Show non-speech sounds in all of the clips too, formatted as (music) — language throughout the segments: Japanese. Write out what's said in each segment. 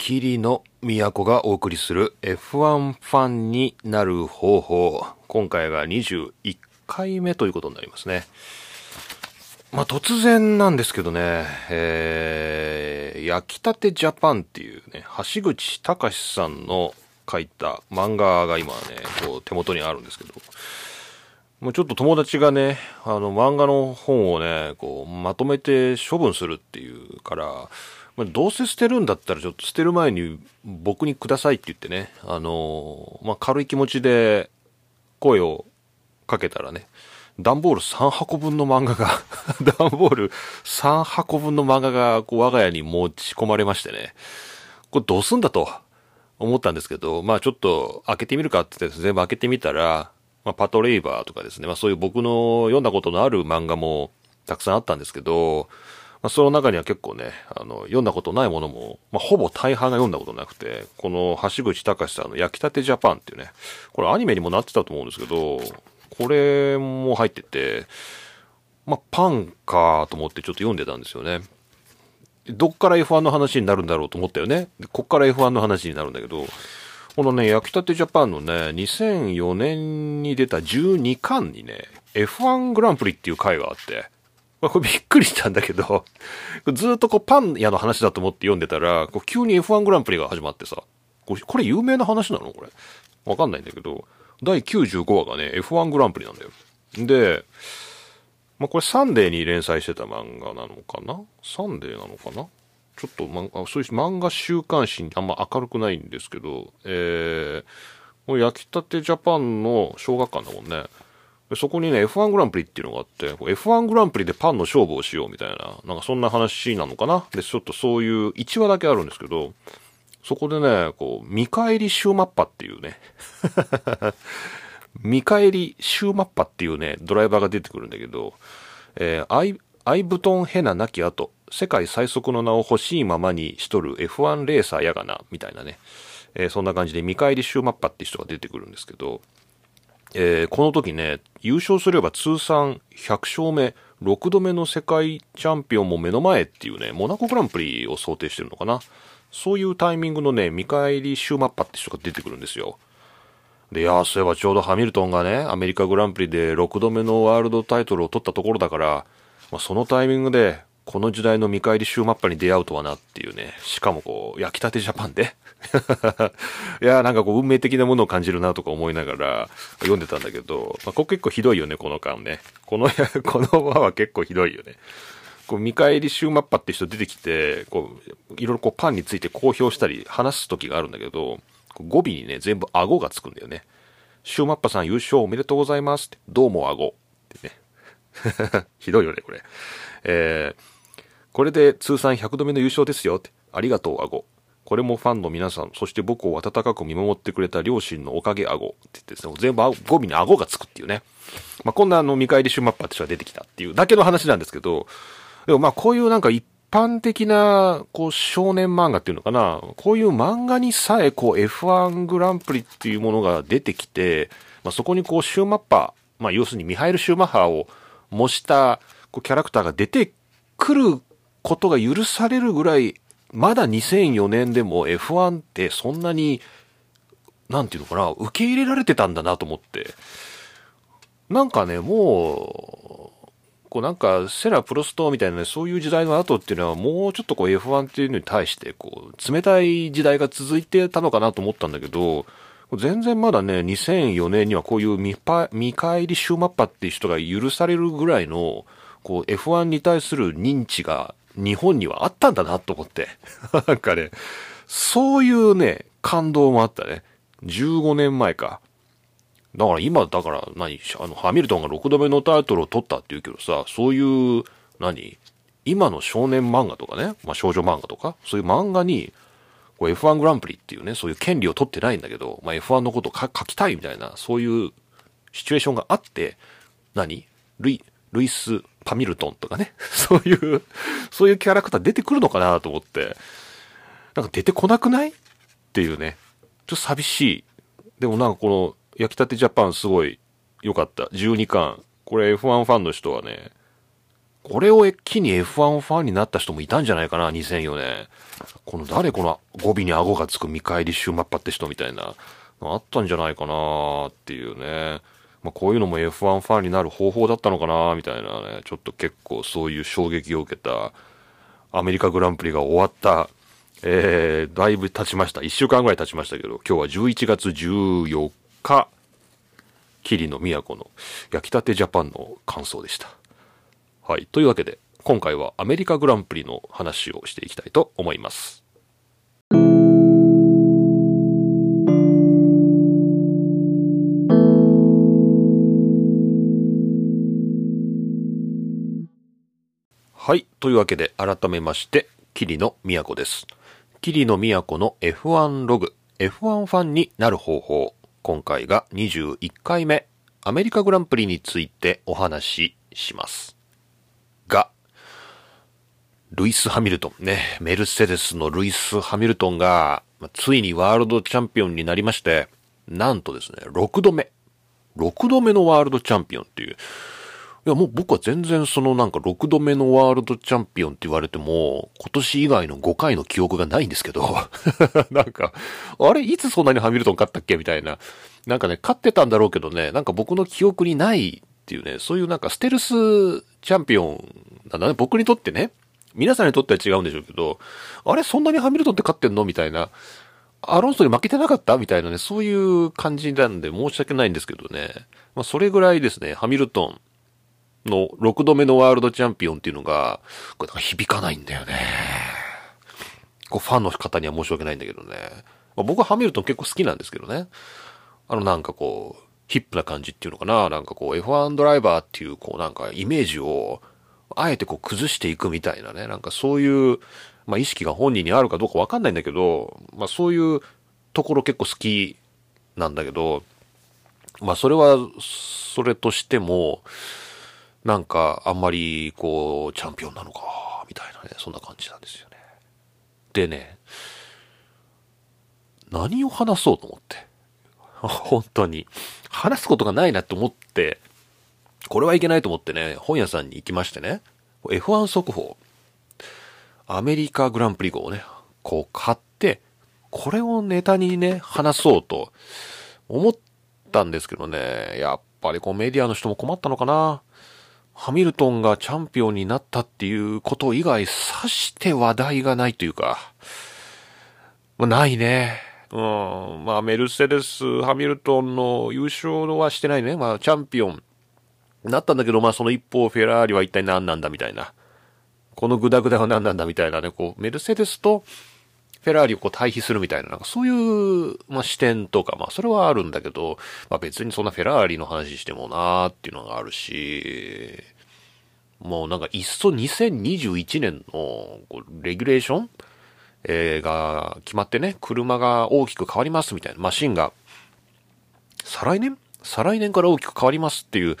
霧の都がお送りする F1 ファンになる方法。今回が21回目ということになりますね。まあ、突然なんですけどね、えー、焼きたてジャパンっていうね、橋口隆さんの書いた漫画が今ね、こう手元にあるんですけど、もうちょっと友達がね、あの漫画の本をね、こうまとめて処分するっていうから、まあ、どうせ捨てるんだったらちょっと捨てる前に僕にくださいって言ってね、あのー、まあ、軽い気持ちで声をかけたらね、段ボール3箱分の漫画が (laughs) 段ボール3箱分の漫画がこう我が家に持ち込まれましてね、これどうすんだと思ったんですけど、まあちょっと開けてみるかって言って全部開けてみたら、まあ、パトレイバーとかですね、まあそういう僕の読んだことのある漫画もたくさんあったんですけど、まあ、その中には結構ね、あの、読んだことないものも、まあ、ほぼ大半が読んだことなくて、この橋口隆さんの焼きたてジャパンっていうね、これアニメにもなってたと思うんですけど、これも入ってて、まあ、パンかと思ってちょっと読んでたんですよね。どっから F1 の話になるんだろうと思ったよね。こっから F1 の話になるんだけど、このね、焼きたてジャパンのね、2004年に出た12巻にね、F1 グランプリっていう回があって、まあ、これびっくりしたんだけど、ずっとこうパン屋の話だと思って読んでたら、こう急に F1 グランプリが始まってさ、これ有名な話なの？これ。わかんないんだけど、第95話がね、F1 グランプリなんだよ。で、まあ、これサンデーに連載してた漫画なのかな？サンデーなのかな？ちょっと漫画、そういう漫画週刊誌にあんま明るくないんですけど、えー、これ焼きたてジャパンの小学館だもんね。そこにね、F1 グランプリっていうのがあって、F1 グランプリでパンの勝負をしようみたいな、なんかそんな話なのかな？で、ちょっとそういう1話だけあるんですけど、そこでね、こう、見返りシューマッパっていうね、(laughs) 見返りシューマッパっていうね、ドライバーが出てくるんだけど、えー、アイ、アイブトンヘナ亡き後、世界最速の名を欲しいままにしとる F1 レーサーやがな、みたいなね、えー、そんな感じで見返りシューマッパって人が出てくるんですけど、えー、この時ね、優勝すれば通算100勝目、6度目の世界チャンピオンも目の前っていうね、モナコグランプリを想定してるのかな。そういうタイミングのね、見返りシューマッパって人が出てくるんですよ。で、いや、そういえばちょうどハミルトンがね、アメリカグランプリで6度目のワールドタイトルを取ったところだから、まあ、そのタイミングで、この時代の見返りシューマッパに出会うとはなっていうね、しかもこう、焼きたてジャパンで (laughs) いや、なんかこう、運命的なものを感じるなとか思いながら読んでたんだけど、まあ、ここ結構ひどいよね、この間ね。この、(laughs) この輪は結構ひどいよね。こう、見返りシューマッパって人出てきて、こう、いろいろこう、パンについて公表したり話す時があるんだけど、語尾にね、全部顎がつくんだよね。シューマッパさん優勝おめでとうございますって、どうも顎？(laughs) ひどいよね、これ。えーこれで通算100度目の優勝ですよって。ありがとう、顎。これもファンの皆さん、そして僕を温かく見守ってくれた両親のおかげ、顎。って言ってですね、全部語尾に顎がつくっていうね。まあ、こんなあの、見返りシューマッパーって人が出てきたっていうだけの話なんですけど、でもまあ、こういうなんか一般的な、こう、少年漫画っていうのかな。こういう漫画にさえ、こう、F1 グランプリっていうものが出てきて、まあ、そこにこう、シューマッパー、まあ、要するにミハイル・シューマッハを模した、こう、キャラクターが出てくることが許されるぐらい、まだ2004年でも F1 ってそんなに、なんていうのかな、受け入れられてたんだなと思って。なんかね、もう、こうなんか、セラ・プロストみたいなね、そういう時代の後っていうのは、もうちょっとこう F1 っていうのに対して、こう、冷たい時代が続いてたのかなと思ったんだけど、全然まだね、2004年にはこういう見見返りシューマッパっていう人が許されるぐらいの、こう F1 に対する認知が日本にはあったんだなと思って。(laughs) なんかね、そういうね、感動もあったね。15年前か。だから今、だから何、あの、ハミルトンが6度目のタイトルを取ったって言うけどさ、そういう、何今の少年漫画とかね、まあ少女漫画とか、そういう漫画に、こう F1 グランプリっていうね、そういう権利を取ってないんだけど、まあ F1 のことを書きたいみたいな、そういうシチュエーションがあって、何？ルイ、ルイス・パミルトンとかね、(laughs) そういう、そういうキャラクター出てくるのかなと思って、なんか出てこなくないっていうね、ちょっと寂しい。でもなんかこの、焼きたてジャパンすごい良かった。12巻。これ F1 ファンの人はね、これを機に F1 ファンになった人もいたんじゃないかな、2004年。この誰この語尾に顎がつく見返りシューマッパって人みたいな、あったんじゃないかなっていうね。まあ、こういうのも F1 ファンになる方法だったのかなみたいなね、ちょっと結構そういう衝撃を受けたアメリカグランプリが終わった、えー、だいぶ経ちました。1週間ぐらい経ちましたけど、今日は11月14日、桐野都の焼きたてジャパンの感想でした。はい。というわけで、今回はアメリカグランプリの話をしていきたいと思います。はい。というわけで、改めまして、桐野都です。桐野都の F1 ログ、F1 ファンになる方法。今回が21回目、アメリカグランプリについてお話しします。ルイス・ハミルトンね、メルセデスのルイス・ハミルトンが、ついにワールドチャンピオンになりまして、なんとですね、6度目。6度目のワールドチャンピオンっていう、いや、もう僕は全然そのなんか6度目のワールドチャンピオンって言われても、今年以外の5回の記憶がないんですけど、(laughs) なんか、あれいつそんなにハミルトン勝ったっけ？みたいな。なんかね、勝ってたんだろうけどね、なんか僕の記憶にないっていうね、そういうなんかステルスチャンピオンなんだね。僕にとってね、皆さんにとっては違うんでしょうけど、あれそんなにハミルトンって勝ってんの？みたいな。アロンソに負けてなかった？みたいなね、そういう感じなんで申し訳ないんですけどね。まあそれぐらいですね、ハミルトン、の6度目のワールドチャンピオンっていうのが、これ響かないんだよね。こうファンの方には申し訳ないんだけどね。まあ、僕はハミルトン結構好きなんですけどね。あのなんかこう、ヒップな感じっていうのかな。なんかこう F1 ドライバーっていうこうなんかイメージを、あえてこう崩していくみたいなね。なんかそういう、まあ意識が本人にあるかどうかわかんないんだけど、まあそういうところ結構好きなんだけど、まあそれは、それとしても、なんかあんまりこう、チャンピオンなのか、みたいなね、そんな感じなんですよね。でね、何を話そうと思って？(laughs) 本当に。話すことがないなって思って、これはいけないと思ってね、本屋さんに行きましてね、F1 速報、アメリカグランプリ号をね、こう買って、これをネタにね、話そうと思ったんですけどね、やっぱりこうメディアの人も困ったのかな。ハミルトンがチャンピオンになったっていうこと以外、さして話題がないというか、ま、ないね。うん。まあ、メルセデス、ハミルトンの優勝はしてないね。まあ、チャンピオンなったんだけど、まあ、その一方、フェラーリは一体何なんだみたいな。このグダグダは何なんだみたいなね、こう、メルセデスとフェラーリをこう対比するみたいな、なんかそういう、まあ、視点とか、まあそれはあるんだけど、まあ別にそんなフェラーリの話してもなーっていうのがあるし、もうなんかいっそ2021年のこうレギュレーション、えー、が決まってね、車が大きく変わりますみたいな、マシンが、再来年？再来年から大きく変わりますっていう、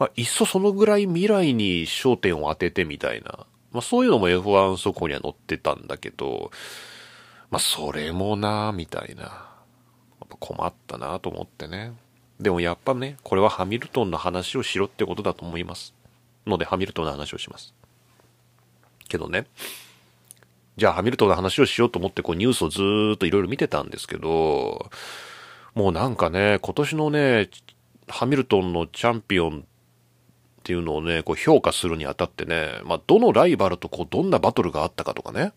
まあ、いっそそのぐらい未来に焦点を当ててみたいな、まあそういうのも F1 速報には載ってたんだけど、まあ、それもな、みたいな。困ったなと思ってね。でもやっぱね、これはハミルトンの話をしろってことだと思います。ので、ハミルトンの話をします。けどね、じゃあハミルトンの話をしようと思ってこうニュースをずーっといろいろ見てたんですけど、もうなんかね、今年のね、ハミルトンのチャンピオンっていうのをね、こう評価するにあたってね、まあ、どのライバルとこうどんなバトルがあったかとかね、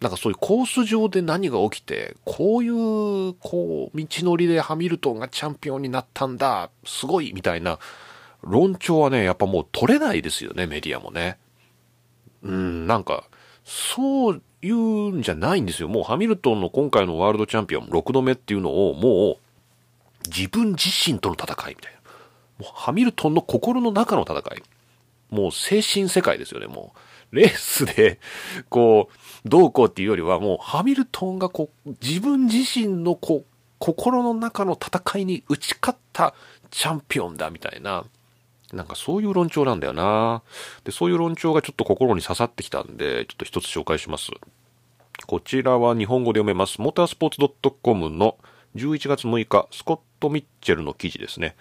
なんかそういうコース上で何が起きて、こういう、こう、道のりでハミルトンがチャンピオンになったんだ、すごい、みたいな論調はね、やっぱもう取れないですよね、メディアもね。うん、なんか、そういうんじゃないんですよ。もうハミルトンの今回のワールドチャンピオン6度目っていうのを、もう、自分自身との戦いみたいな。もうハミルトンの心の中の戦い。もう精神世界ですよね、もう。レースで、こう、どうこうっていうよりは、もう、ハミルトンがこう、自分自身のこう、心の中の戦いに打ち勝ったチャンピオンだ、みたいな。なんかそういう論調なんだよな。で、そういう論調がちょっと心に刺さってきたんで、ちょっと一つ紹介します。こちらは日本語で読めます。モータースポーツ .com の11月6日、スコット・ミッチェルの記事ですね。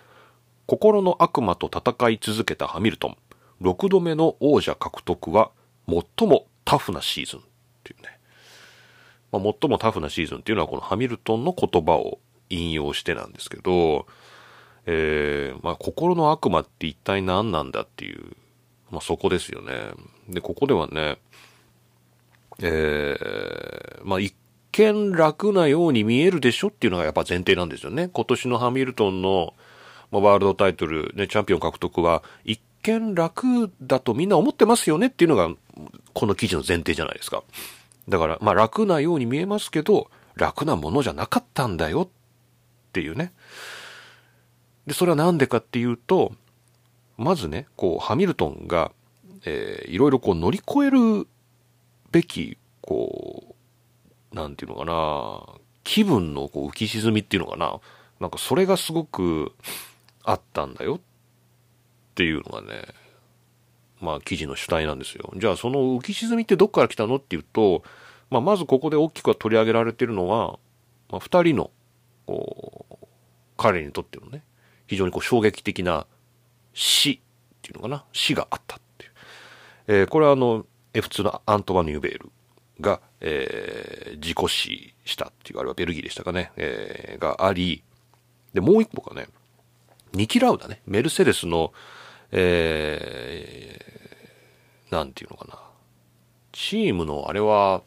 心の悪魔と戦い続けたハミルトン。6度目の王者獲得は最もタフなシーズンっていうね。まあ、最もタフなシーズンっていうのはこのハミルトンの言葉を引用してなんですけど、えー、まあ、心の悪魔って一体何なんだっていう、まあ、そこですよね。で、ここではね、えー、まあ、一見楽なように見えるでしょっていうのがやっぱ前提なんですよね。今年のハミルトンの、まあ、ワールドタイトル、ね、チャンピオン獲得は、一見楽だとみんな思ってますよねっていうのが、この記事の前提じゃないですか。だから、まあ楽なように見えますけど、楽なものじゃなかったんだよっていうね。で、それはなんでかっていうと、まずね、こう、ハミルトンが、えー、いろいろこう乗り越えるべき、こう、なんていうのかな、気分のこう浮き沈みっていうのかな、なんかそれがすごくあったんだよっていうのがね、まあ記事の主体なんですよ。じゃあその浮き沈みってどっから来たのっていうと、まあまずここで大きくは取り上げられてるのは、まあ二人の、こう、彼にとってのね、非常にこう衝撃的な死っていうのかな、死があったっていう。えー、これはあの、F2 のアントワヌ・ユベールが、えー、事故死したっていう、あれはベルギーでしたかね、えー、があり、で、もう一個がね、ニキラウダね、メルセデスの、えー、なんていうのかな。チームの、あれは、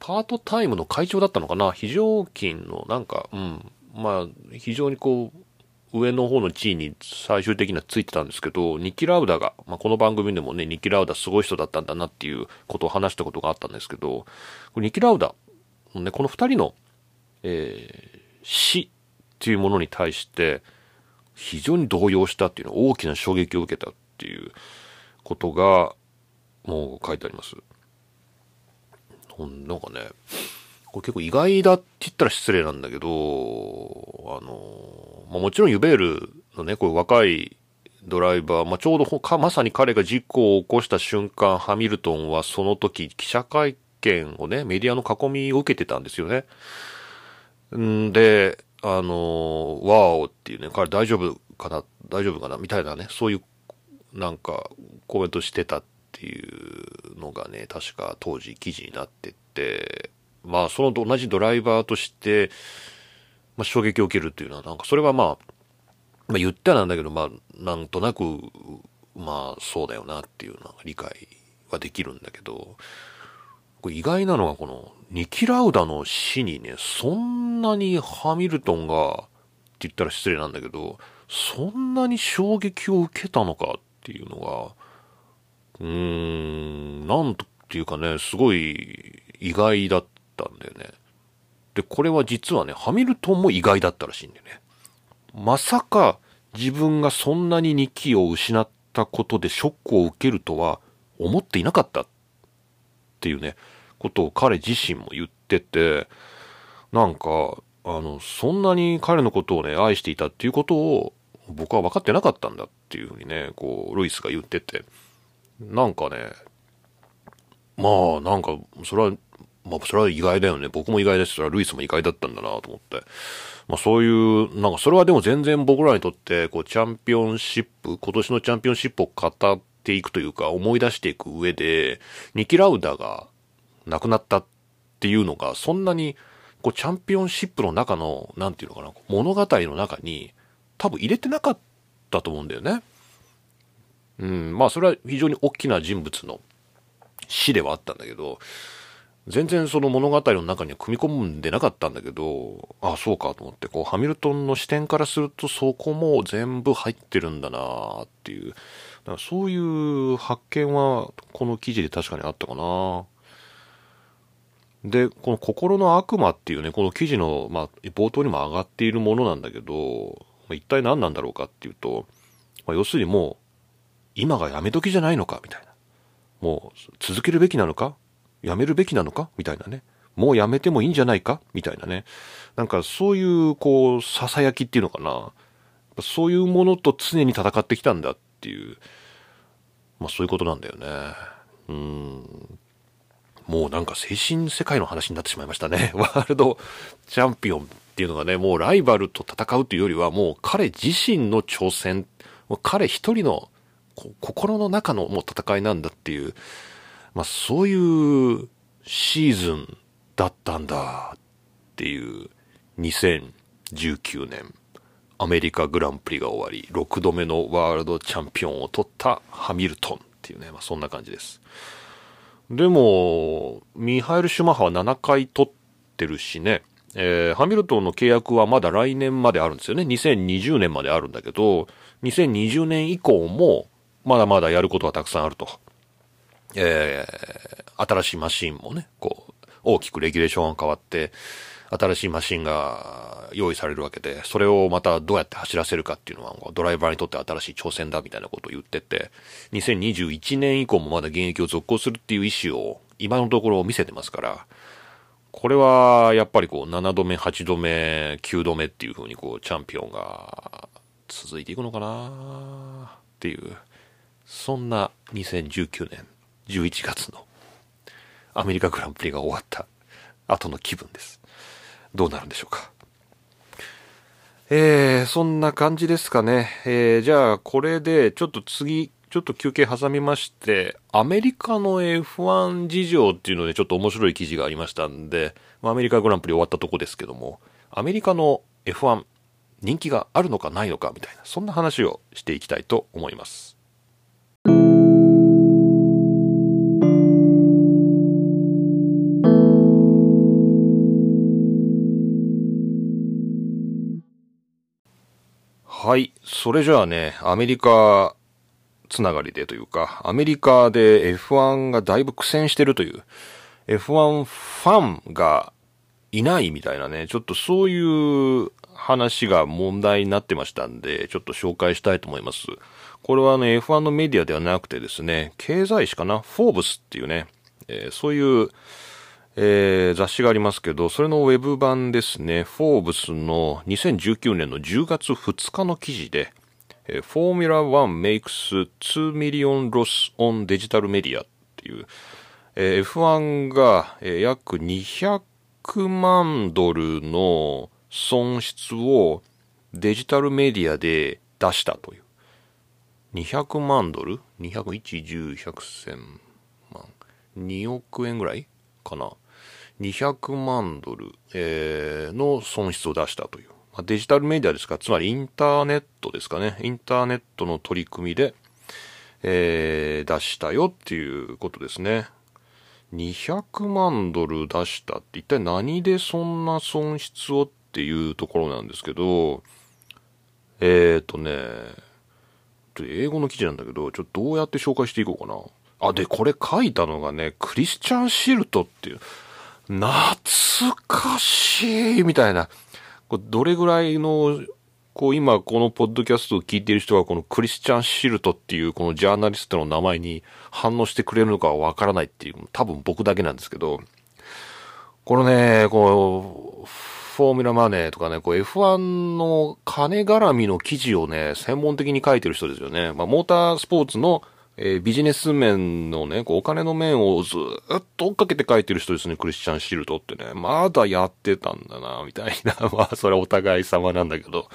パートタイムの会長だったのかな。非常勤の、なんか、うん、まあ、非常にこう、上の方の地位に最終的にはついてたんですけど、ニキ・ラウダが、まあ、この番組でもね、ニキ・ラウダすごい人だったんだなっていうことを話したことがあったんですけど、ニキ・ラウダ、ね、この二人の、えー、死っていうものに対して、非常に動揺したっていうのは大きな衝撃を受けたっていうことが、もう書いてあります。なんかね、これ結構意外だって言ったら失礼なんだけど、あの、まあ、もちろんユベールのね、こういう若いドライバー、まあ、ちょうどか、まさに彼が事故を起こした瞬間、ハミルトンはその時、記者会見をね、メディアの囲みを受けてたんですよね。んで、あの、ワーオっていうね、彼大丈夫かな、大丈夫かな、みたいなね、そういう、なんか、コメントしてたっていうのがね、確か当時記事になってて、まあ、そのと同じドライバーとして、まあ、衝撃を受けるっていうのは、なんかそれはまあ、まあ言ったらなんだけど、まあ、なんとなく、まあ、そうだよなっていうのが理解はできるんだけど、意外なのがこの、ニキラウダの死にね、そんなにハミルトンが、って言ったら失礼なんだけど、そんなに衝撃を受けたのかっていうのが、うーん、なんとっていうかね、すごい意外だったんだよね。で、これは実はね、ハミルトンも意外だったらしいんだよね。まさか自分がそんなに2期を失ったことでショックを受けるとは思っていなかったっていうね、ことを彼自身も言ってて、なんか、あの、そんなに彼のことをね、愛していたっていうことを僕は分かってなかったんだっていうふうにね、こう、ルイスが言ってて、なんかね、まあ、なんか、それはまあ、それは意外だよね。僕も意外です。それはルイスも意外だったんだなと思って。まあ、そういう、なんかそれはでも全然僕らにとって、こう、チャンピオンシップ、今年のチャンピオンシップを語っていくというか、思い出していく上で、ニキ・ラウダが亡くなったっていうのが、そんなに、こう、チャンピオンシップの中の、なんていうのかな、物語の中に、多分入れてなかったと思うんだよね。うん、まあ、それは非常に大きな人物の死ではあったんだけど、全然その物語の中には組み込んでなかったんだけど、ああ、そうかと思って、こう、ハミルトンの視点からするとそこも全部入ってるんだなっていう、だからそういう発見はこの記事で確かにあったかなで、この心の悪魔っていうね、この記事の、まあ、冒頭にも上がっているものなんだけど、まあ、一体何なんだろうかっていうと、まあ、要するにもう、今がやめ時じゃないのかみたいな。もう、続けるべきなのかやめるべきなのかみたいなね。もうやめてもいいんじゃないかみたいなね。なんかそういう、こう、囁きっていうのかな。そういうものと常に戦ってきたんだっていう、まあそういうことなんだよね。うん。もうなんか精神世界の話になってしまいましたね。(laughs) ワールドチャンピオンっていうのがね、もうライバルと戦うというよりはもう彼自身の挑戦、もう彼一人の心の中のもう戦いなんだっていう、まあそういうシーズンだったんだっていう2019年アメリカグランプリが終わり6度目のワールドチャンピオンを取ったハミルトンっていうね、まあそんな感じです。でも、ミハエル・シュマハは7回取ってるしね、えー、ハミルトンの契約はまだ来年まであるんですよね。2020年まであるんだけど、2020年以降も、まだまだやることはたくさんあると。えー、新しいマシンもね、こう、大きくレギュレーションが変わって、新しいマシンが用意されるわけで、それをまたどうやって走らせるかっていうのは、ドライバーにとって新しい挑戦だみたいなことを言ってて、2021年以降もまだ現役を続行するっていう意思を今のところ見せてますから、これはやっぱりこう7度目、8度目、9度目っていう風にこうチャンピオンが続いていくのかなっていう、そんな2019年11月のアメリカグランプリが終わった後の気分です。どうなるんでしょうか。えー、そんな感じですかね。えー、じゃあ、これで、ちょっと次、ちょっと休憩挟みまして、アメリカの F1 事情っていうのでちょっと面白い記事がありましたんで、まあ、アメリカグランプリ終わったとこですけども、アメリカの F1 人気があるのかないのかみたいな、そんな話をしていきたいと思います。はい。それじゃあね、アメリカつながりでというか、アメリカで F1 がだいぶ苦戦してるという、F1 ファンがいないみたいなね、ちょっとそういう話が問題になってましたんで、ちょっと紹介したいと思います。これはあの F1 のメディアではなくてですね、経済誌かな？フォーブスっていうね、えー、そういうえー、雑誌がありますけど、それのウェブ版ですね、フォーブスの2019年の10月2日の記事で、えー、Formula 1 makes 2 million loss on digital media っていう、えー、F1 が、えー、約200万ドルの損失をデジタルメディアで出したという。200万ドル ?200、1、10、100、1000万？2億円ぐらいかな？200万ドル、えー、の損失を出したという。まあ、デジタルメディアですか、つまりインターネットですかね。インターネットの取り組みで、えー、出したよっていうことですね。200万ドル出したって一体何でそんな損失をっていうところなんですけど、えーとね、英語の記事なんだけど、ちょっとどうやって紹介していこうかな。あ、で、これ書いたのがね、クリスチャン・シルトっていう、懐かしいみたいな。これどれぐらいの、こう今このポッドキャストを聞いている人がこのクリスチャン・シルトっていうこのジャーナリストの名前に反応してくれるのかはわからないっていう、多分僕だけなんですけど、このね、こう、フォーミュラマネーとかね、こう F1 の金絡みの記事をね、専門的に書いてる人ですよね。まあ、モータースポーツのえー、ビジネス面のね、こうお金の面をずっと追っかけて書いてる人ですね、クリスチャン・シルトってね。まだやってたんだな、みたいな。(laughs) まあ、それはお互い様なんだけど。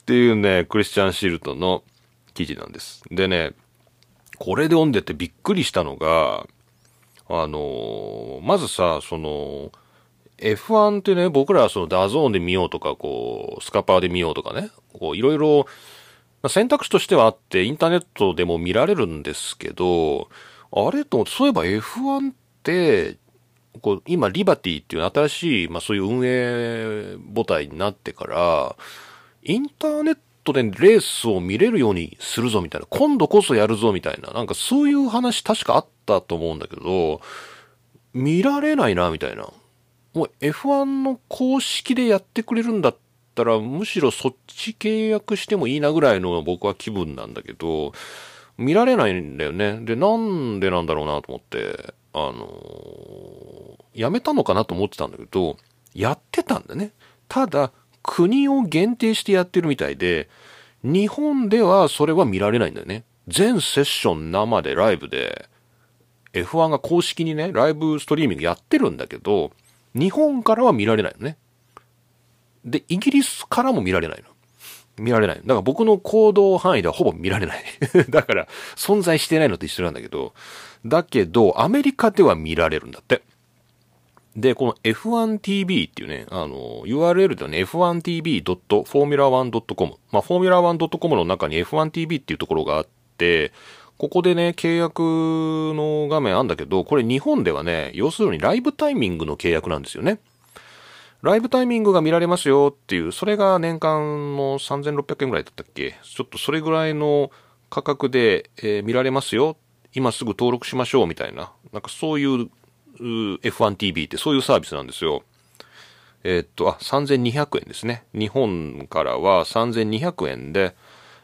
っていうね、クリスチャン・シルトの記事なんです。でね、これで読んでてびっくりしたのが、あのー、まずさ、その、F1 ってね、僕らはその DAZN で見ようとか、こう、スカパーで見ようとかね、こう、いろいろ、選択肢としてはあって、インターネットでも見られるんですけど、あれと、そういえば F1 って、こう今、リバティっていう新しい、まあそういう運営母体になってから、インターネットでレースを見れるようにするぞみたいな、今度こそやるぞみたいな、なんかそういう話確かあったと思うんだけど、見られないな、みたいな。もう F1 の公式でやってくれるんだっったら、むしろそっち契約してもいいなぐらいの僕は気分なんだけど、見られないんだよね。で、なんでなんだろうなと思って、あのー、やめたのかなと思ってたんだけど、やってたんだね。ただ、国を限定してやってるみたいで、日本ではそれは見られないんだよね。全セッション生でライブで、F1 が公式にね、ライブストリーミングやってるんだけど、日本からは見られないのね。で、イギリスからも見られないの。見られない。だから僕の行動範囲ではほぼ見られない。(laughs) だから、存在してないのと一緒なんだけど、だけど、アメリカでは見られるんだって。で、この F1TV っていうね、あの、URL ではね、f1tv.formula1.com。まあ、formula1.com の中に F1TV っていうところがあって、ここでね、契約の画面あんだけど、これ日本ではね、要するにライブタイミングの契約なんですよね。ライブタイミングが見られますよっていう、それが年間の3600円ぐらいだったっけ？ちょっとそれぐらいの価格で、えー、見られますよ。今すぐ登録しましょうみたいな。なんかそういう F1TV ってそういうサービスなんですよ。えー、っと、あ、3200円ですね。日本からは3200円で、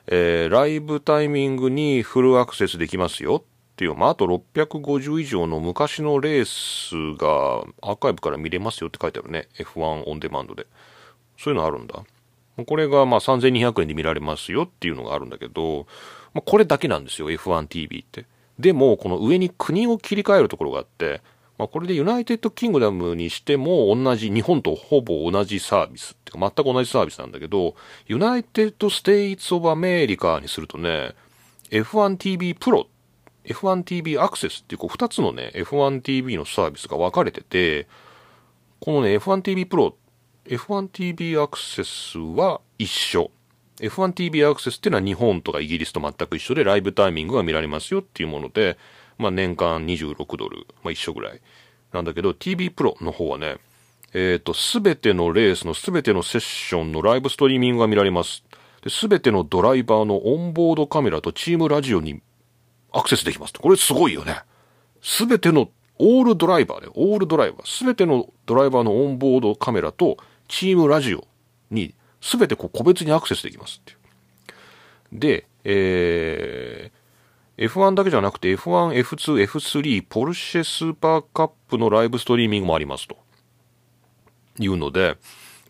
えー、ライブタイミングにフルアクセスできますよっていう、まあ、あと650以上の昔のレースがアーカイブから見れますよって書いてあるね。F1 オンデマンドで。そういうのあるんだ。これがま3200円で見られますよっていうのがあるんだけど、まあ、これだけなんですよ、F1TV って。でも、この上に国を切り替えるところがあって、まあ、これで United Kingdom にしても同じ、日本とほぼ同じサービスっていうか全く同じサービスなんだけど、 United States of America にするとね、F1TV Pro、F1TV アクセスっていうこう2つのね、F1TV のサービスが分かれてて、このね、F1TV Pro、F1TV アクセスは一緒。F1TV アクセスっていうのは日本とかイギリスと全く一緒でライブタイミングが見られますよっていうもので、まあ年間26ドル、まあ一緒ぐらい。なんだけど、TV プロの方はね、えっ、ー、と、すべてのレースのすべてのセッションのライブストリーミングが見られます。すべてのドライバーのオンボードカメラとチームラジオにアクセスできます。これすごいよね。すべてのオールドライバーで、オールドライバー、すべてのドライバーのオンボードカメラとチームラジオにすべてこう個別にアクセスできますっていう。で、えー、F1 だけじゃなくて F1、F2、F3、ポルシェスーパーカップのライブストリーミングもありますと。いうので、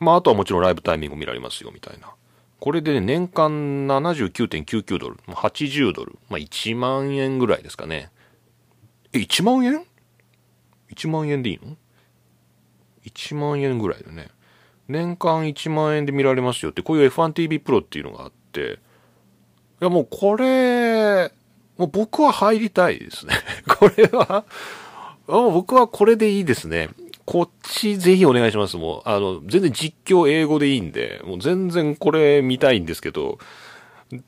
まあ、あとはもちろんライブタイミング見られますよ、みたいな。これで、年間79.99ドル、80ドル、まあ、1万円ぐらいですかね。え、1万円 ?1 万円でいいの ?1 万円ぐらいでね。年間1万円で見られますよって、こういう F1TV プロっていうのがあって、いやもうこれ、もう僕は入りたいですね。(laughs) これは、僕はこれでいいですね。こっちぜひお願いします。もう、あの、全然実況英語でいいんで、もう全然これ見たいんですけど、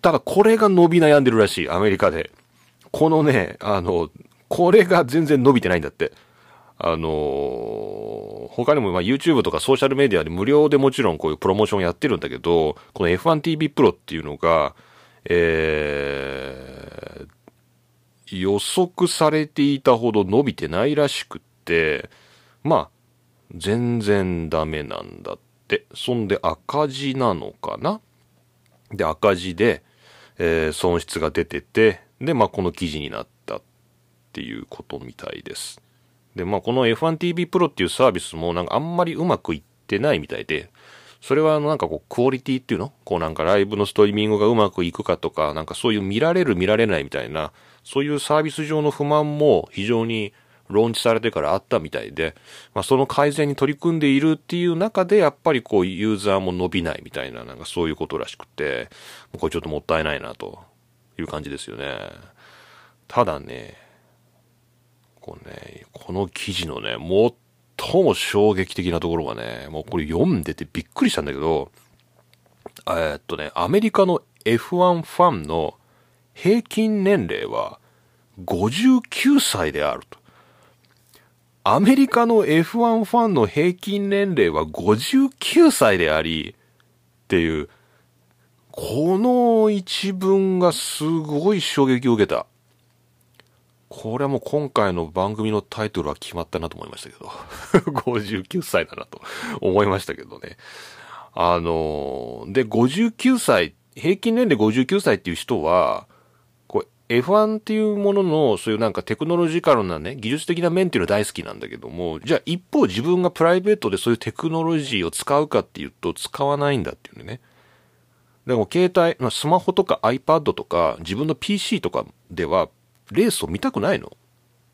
ただこれが伸び悩んでるらしい、アメリカで。このね、あの、これが全然伸びてないんだって。あの他にもまあ YouTube とかソーシャルメディアで無料でもちろんこういうプロモーションやってるんだけど、この F1TV Pro っていうのが、えー、予測されていたほど伸びてないらしくって、まあ、全然ダメなんだって。そんで赤字なのかな？で、赤字で、えー、損失が出てて、で、まあ、この記事になったっていうことみたいです。で、まあ、この F1TV Pro っていうサービスもなんかあんまりうまくいってないみたいで、それはあのなんかこうクオリティっていうの？こうなんかライブのストリーミングがうまくいくかとか、なんかそういう見られる見られないみたいな、そういうサービス上の不満も非常にローンチされてからあったみたいで、まあ、その改善に取り組んでいるっていう中で、やっぱりこうユーザーも伸びないみたいな、なんかそういうことらしくて、これちょっともったいないなという感じですよね。ただね、こうね、この記事のね、最も衝撃的なところがね、もうこれ読んでてびっくりしたんだけど、え、っとね、アメリカの F1 ファンの平均年齢は59歳であると。アメリカの F1 ファンの平均年齢は59歳であり、っていう、この一文がすごい衝撃を受けた。これはもう今回の番組のタイトルは決まったなと思いましたけど。(laughs) 59歳だなと思いましたけどね。あので、59歳、平均年齢59歳っていう人は、F1 っていうものの、そういうなんかテクノロジカルなね、技術的な面っていうのは大好きなんだけども、じゃあ一方自分がプライベートでそういうテクノロジーを使うかっていうと使わないんだっていうね。でも携帯、スマホとか iPad とか自分の PC とかではレースを見たくないの。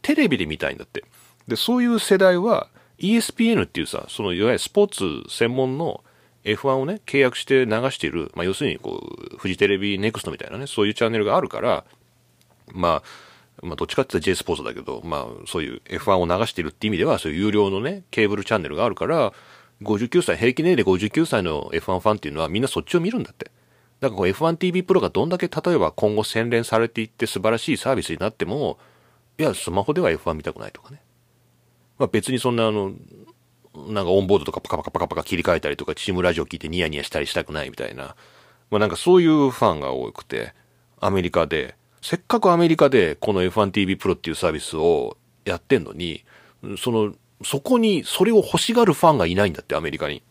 テレビで見たいんだって。で、そういう世代は ESPN っていうさ、そのいわゆるスポーツ専門の F1 をね、契約して流している、まあ、要するにこう、フジテレビネクストみたいなね、そういうチャンネルがあるから、まあ、まあ、どっちかって言ったら J スポーツだけど、まあ、そういう F1 を流してるって意味では、そういう有料のね、ケーブルチャンネルがあるから、59歳、平均年齢59歳の F1 ファンっていうのはみんなそっちを見るんだって。だからこう F1TV プロがどんだけ例えば今後洗練されていって素晴らしいサービスになっても、いや、スマホでは F1 見たくないとかね。まあ別にそんなあの、なんかオンボードとかパカパカパカパカ切り替えたりとか、チームラジオ聞いてニヤニヤしたりしたくないみたいな。まあなんかそういうファンが多くて、アメリカで、せっかくアメリカでこの F1TV プロっていうサービスをやってんのに、その、そこにそれを欲しがるファンがいないんだって、アメリカに。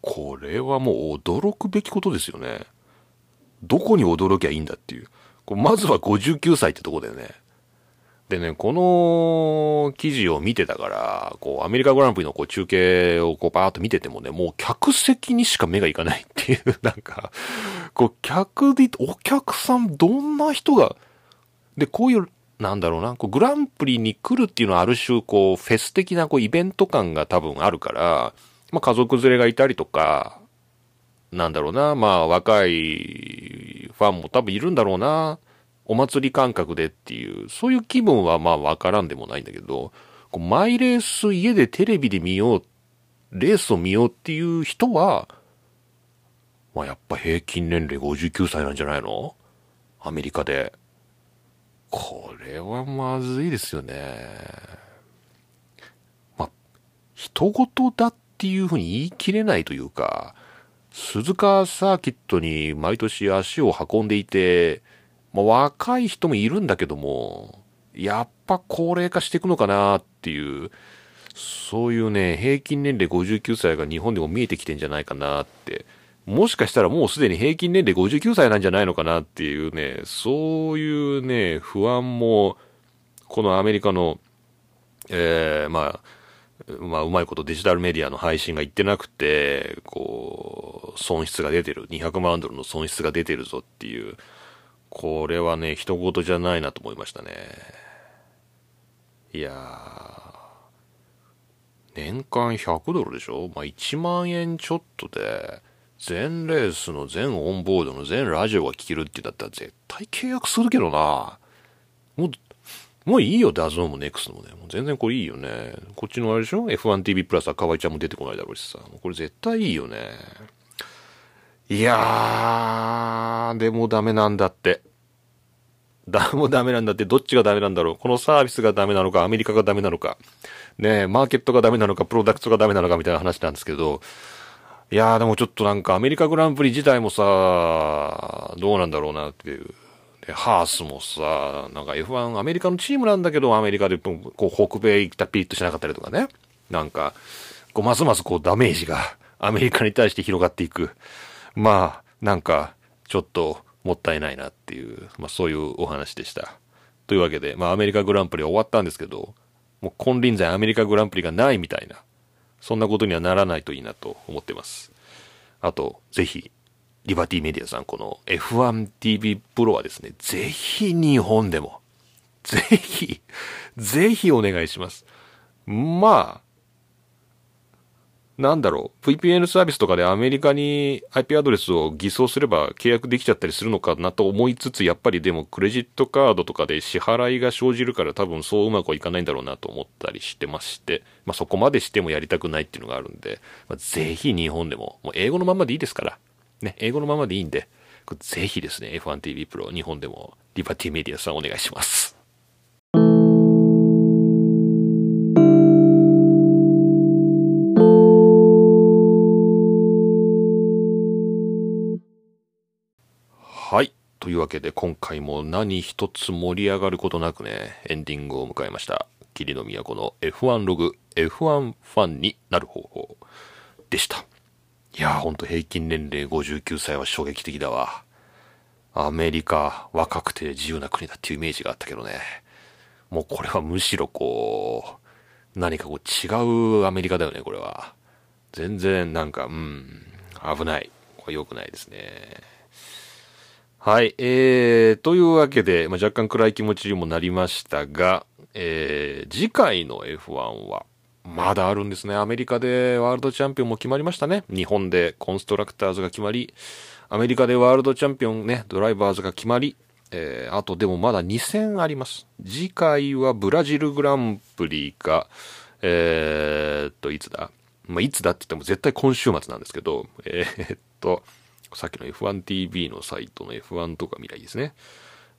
これはもう驚くべきことですよね。どこに驚きゃいいんだっていう。まずは59歳ってとこだよね。でね、この記事を見てたから、こう、アメリカグランプリのこう中継をこうバーっと見ててもね、もう客席にしか目がいかないっていう、なんか、こう、客で、お客さんどんな人が、で、こういう、なんだろうな、こうグランプリに来るっていうのはある種、こう、フェス的なこうイベント感が多分あるから、まあ家族連れがいたりとか、なんだろうな、まあ若いファンも多分いるんだろうな。お祭り感覚でっていう、そういう気分はまあわからんでもないんだけど、こうマイレース家でテレビで見よう、レースを見ようっていう人は、まあやっぱ平均年齢59歳なんじゃないの？アメリカで。これはまずいですよね。まあ、人事だっていうふうに言い切れないというか、鈴鹿サーキットに毎年足を運んでいて、まあ、若い人もいるんだけども、やっぱ高齢化していくのかなっていう、そういうね、平均年齢59歳が日本でも見えてきてんじゃないかなって、もしかしたらもうすでに平均年齢59歳なんじゃないのかなっていうね、そういうね、不安も、このアメリカの、えー、まあ、まあ、うまいことデジタルメディアの配信が言ってなくて、こう、損失が出てる、200万ドルの損失が出てるぞっていう、これはね、人事じゃないなと思いましたね。いやー、年間100ドルでしょ？まあ、1万円ちょっとで、全レースの全オンボードの全ラジオが聴けるって言うんだったら絶対契約するけどな。もう、もういいよ、 DAZN もネクストもね。もう全然これいいよね。こっちのあれでしょ ?F1TV プラスは河合ちゃんも出てこないだろうしさ。もうこれ絶対いいよね。いやー、でもダメなんだって。だ、もダメなんだって、どっちがダメなんだろう？このサービスがダメなのか、アメリカがダメなのか。ねマーケットがダメなのか、プロダクトがダメなのかみたいな話なんですけど。いやーでもちょっとなんかアメリカグランプリ自体もさ、どうなんだろうなっていう。で、ハースもさ、なんか F1 アメリカのチームなんだけど、アメリカでこう北米行ったピリッとしなかったりとかね。なんか、こうますますこうダメージが (laughs) アメリカに対して広がっていく。まあ、なんか、ちょっともったいないなっていう、まあそういうお話でした。というわけで、まあアメリカグランプリは終わったんですけど、もう金輪際アメリカグランプリがないみたいな、そんなことにはならないといいなと思ってます。あと、ぜひ、リバティメディアさん、この F1TV プロはですね、ぜひ日本でも、ぜひ、ぜひお願いします。まあ、なんだろう、VPN サービスとかでアメリカに IP アドレスを偽装すれば契約できちゃったりするのかなと思いつつ、やっぱりでもクレジットカードとかで支払いが生じるから多分そううまくはいかないんだろうなと思ったりしてまして、まあそこまでしてもやりたくないっていうのがあるんで、まあ、ぜひ日本でも、もう英語のままでいいですから、ね、英語のままでいいんで、ぜひですね、F1TV プロ日本でもリバティメディアさんお願いします。はい。というわけで今回も何一つ盛り上がることなくね、エンディングを迎えました。霧の都の F1 ログ、F1 ファンになる方法でした。いやーほんと平均年齢59歳は衝撃的だわ。アメリカ、若くて自由な国だっていうイメージがあったけどね。もうこれはむしろこう、何かこう違うアメリカだよね、これは。全然なんか、うん、危ない。これ良くないですね。はい。えー、というわけで、まあ、若干暗い気持ちにもなりましたが、えー、次回の F1 は、まだあるんですね。アメリカでワールドチャンピオンも決まりましたね。日本でコンストラクターズが決まり、アメリカでワールドチャンピオンね、ドライバーズが決まり、えー、あとでもまだ2戦あります。次回はブラジルグランプリが、えー、っと、いつだ？まあ、いつだって言っても絶対今週末なんですけど、えー、っと、さっきの F1TV のサイトの F1 とか未来ですね。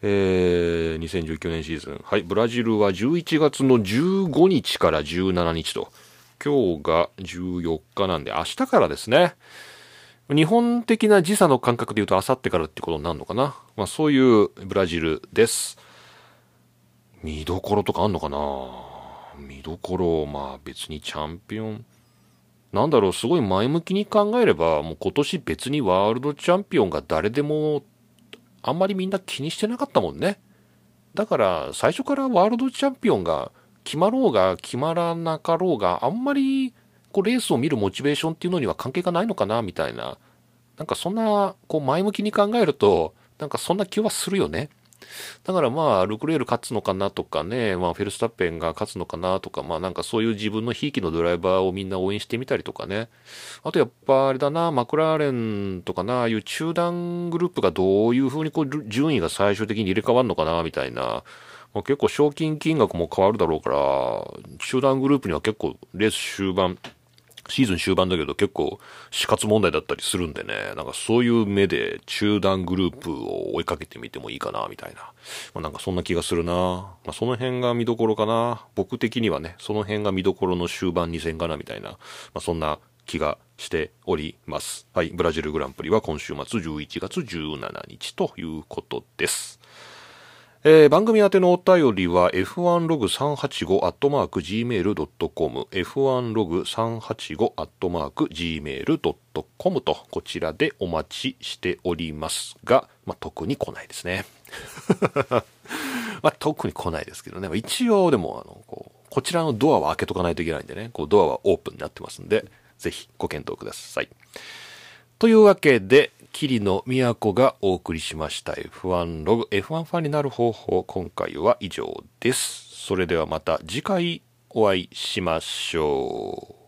えー、2019年シーズン。はい、ブラジルは11月の15日から17日と、今日が14日なんで明日からですね。日本的な時差の感覚で言うと明後日からってことになるのかな。まあそういうブラジルです。見どころとかあんのかな見どころ、まあ別にチャンピオン。なんだろう、すごい前向きに考えれば、もう今年別にワールドチャンピオンが誰でもあんまりみんな気にしてなかったもんね。だから最初からワールドチャンピオンが決まろうが決まらなかろうがあんまりこうレースを見るモチベーションっていうのには関係がないのかなみたいな。なんかそんなこう前向きに考えるとなんかそんな気はするよね。だからまあ、ルクレール勝つのかなとかね、まあ、フェルスタッペンが勝つのかなとか、まあなんかそういう自分のひいきのドライバーをみんな応援してみたりとかね。あとやっぱあれだな、マクラーレンとかな、ああいう中断グループがどういう風にこう順位が最終的に入れ替わるのかな、みたいな。まあ、結構賞金金額も変わるだろうから、中断グループには結構レース終盤、シーズン終盤だけど結構死活問題だったりするんでね、なんかそういう目で中断グループを追いかけてみてもいいかな、みたいな。まあ、なんかそんな気がするな。まあ、その辺が見どころかな。僕的にはね、その辺が見どころの終盤2戦かな、みたいな。まあ、そんな気がしております。はい。ブラジルグランプリは今週末11月17日ということです。えー、番組宛てのお便りは f1log385-gmail.com f1log385-gmail.com とこちらでお待ちしておりますが、まあ、特に来ないですね。(laughs) まあ、特に来ないですけどね。ま一応でも、あの、こう、こちらのドアは開けとかないといけないんでね、こう、ドアはオープンになってますんで、ぜひご検討ください。というわけで、桐野都がお送りしました F1 ログ F1 ファンになる方法今回は以上です。それではまた次回お会いしましょう。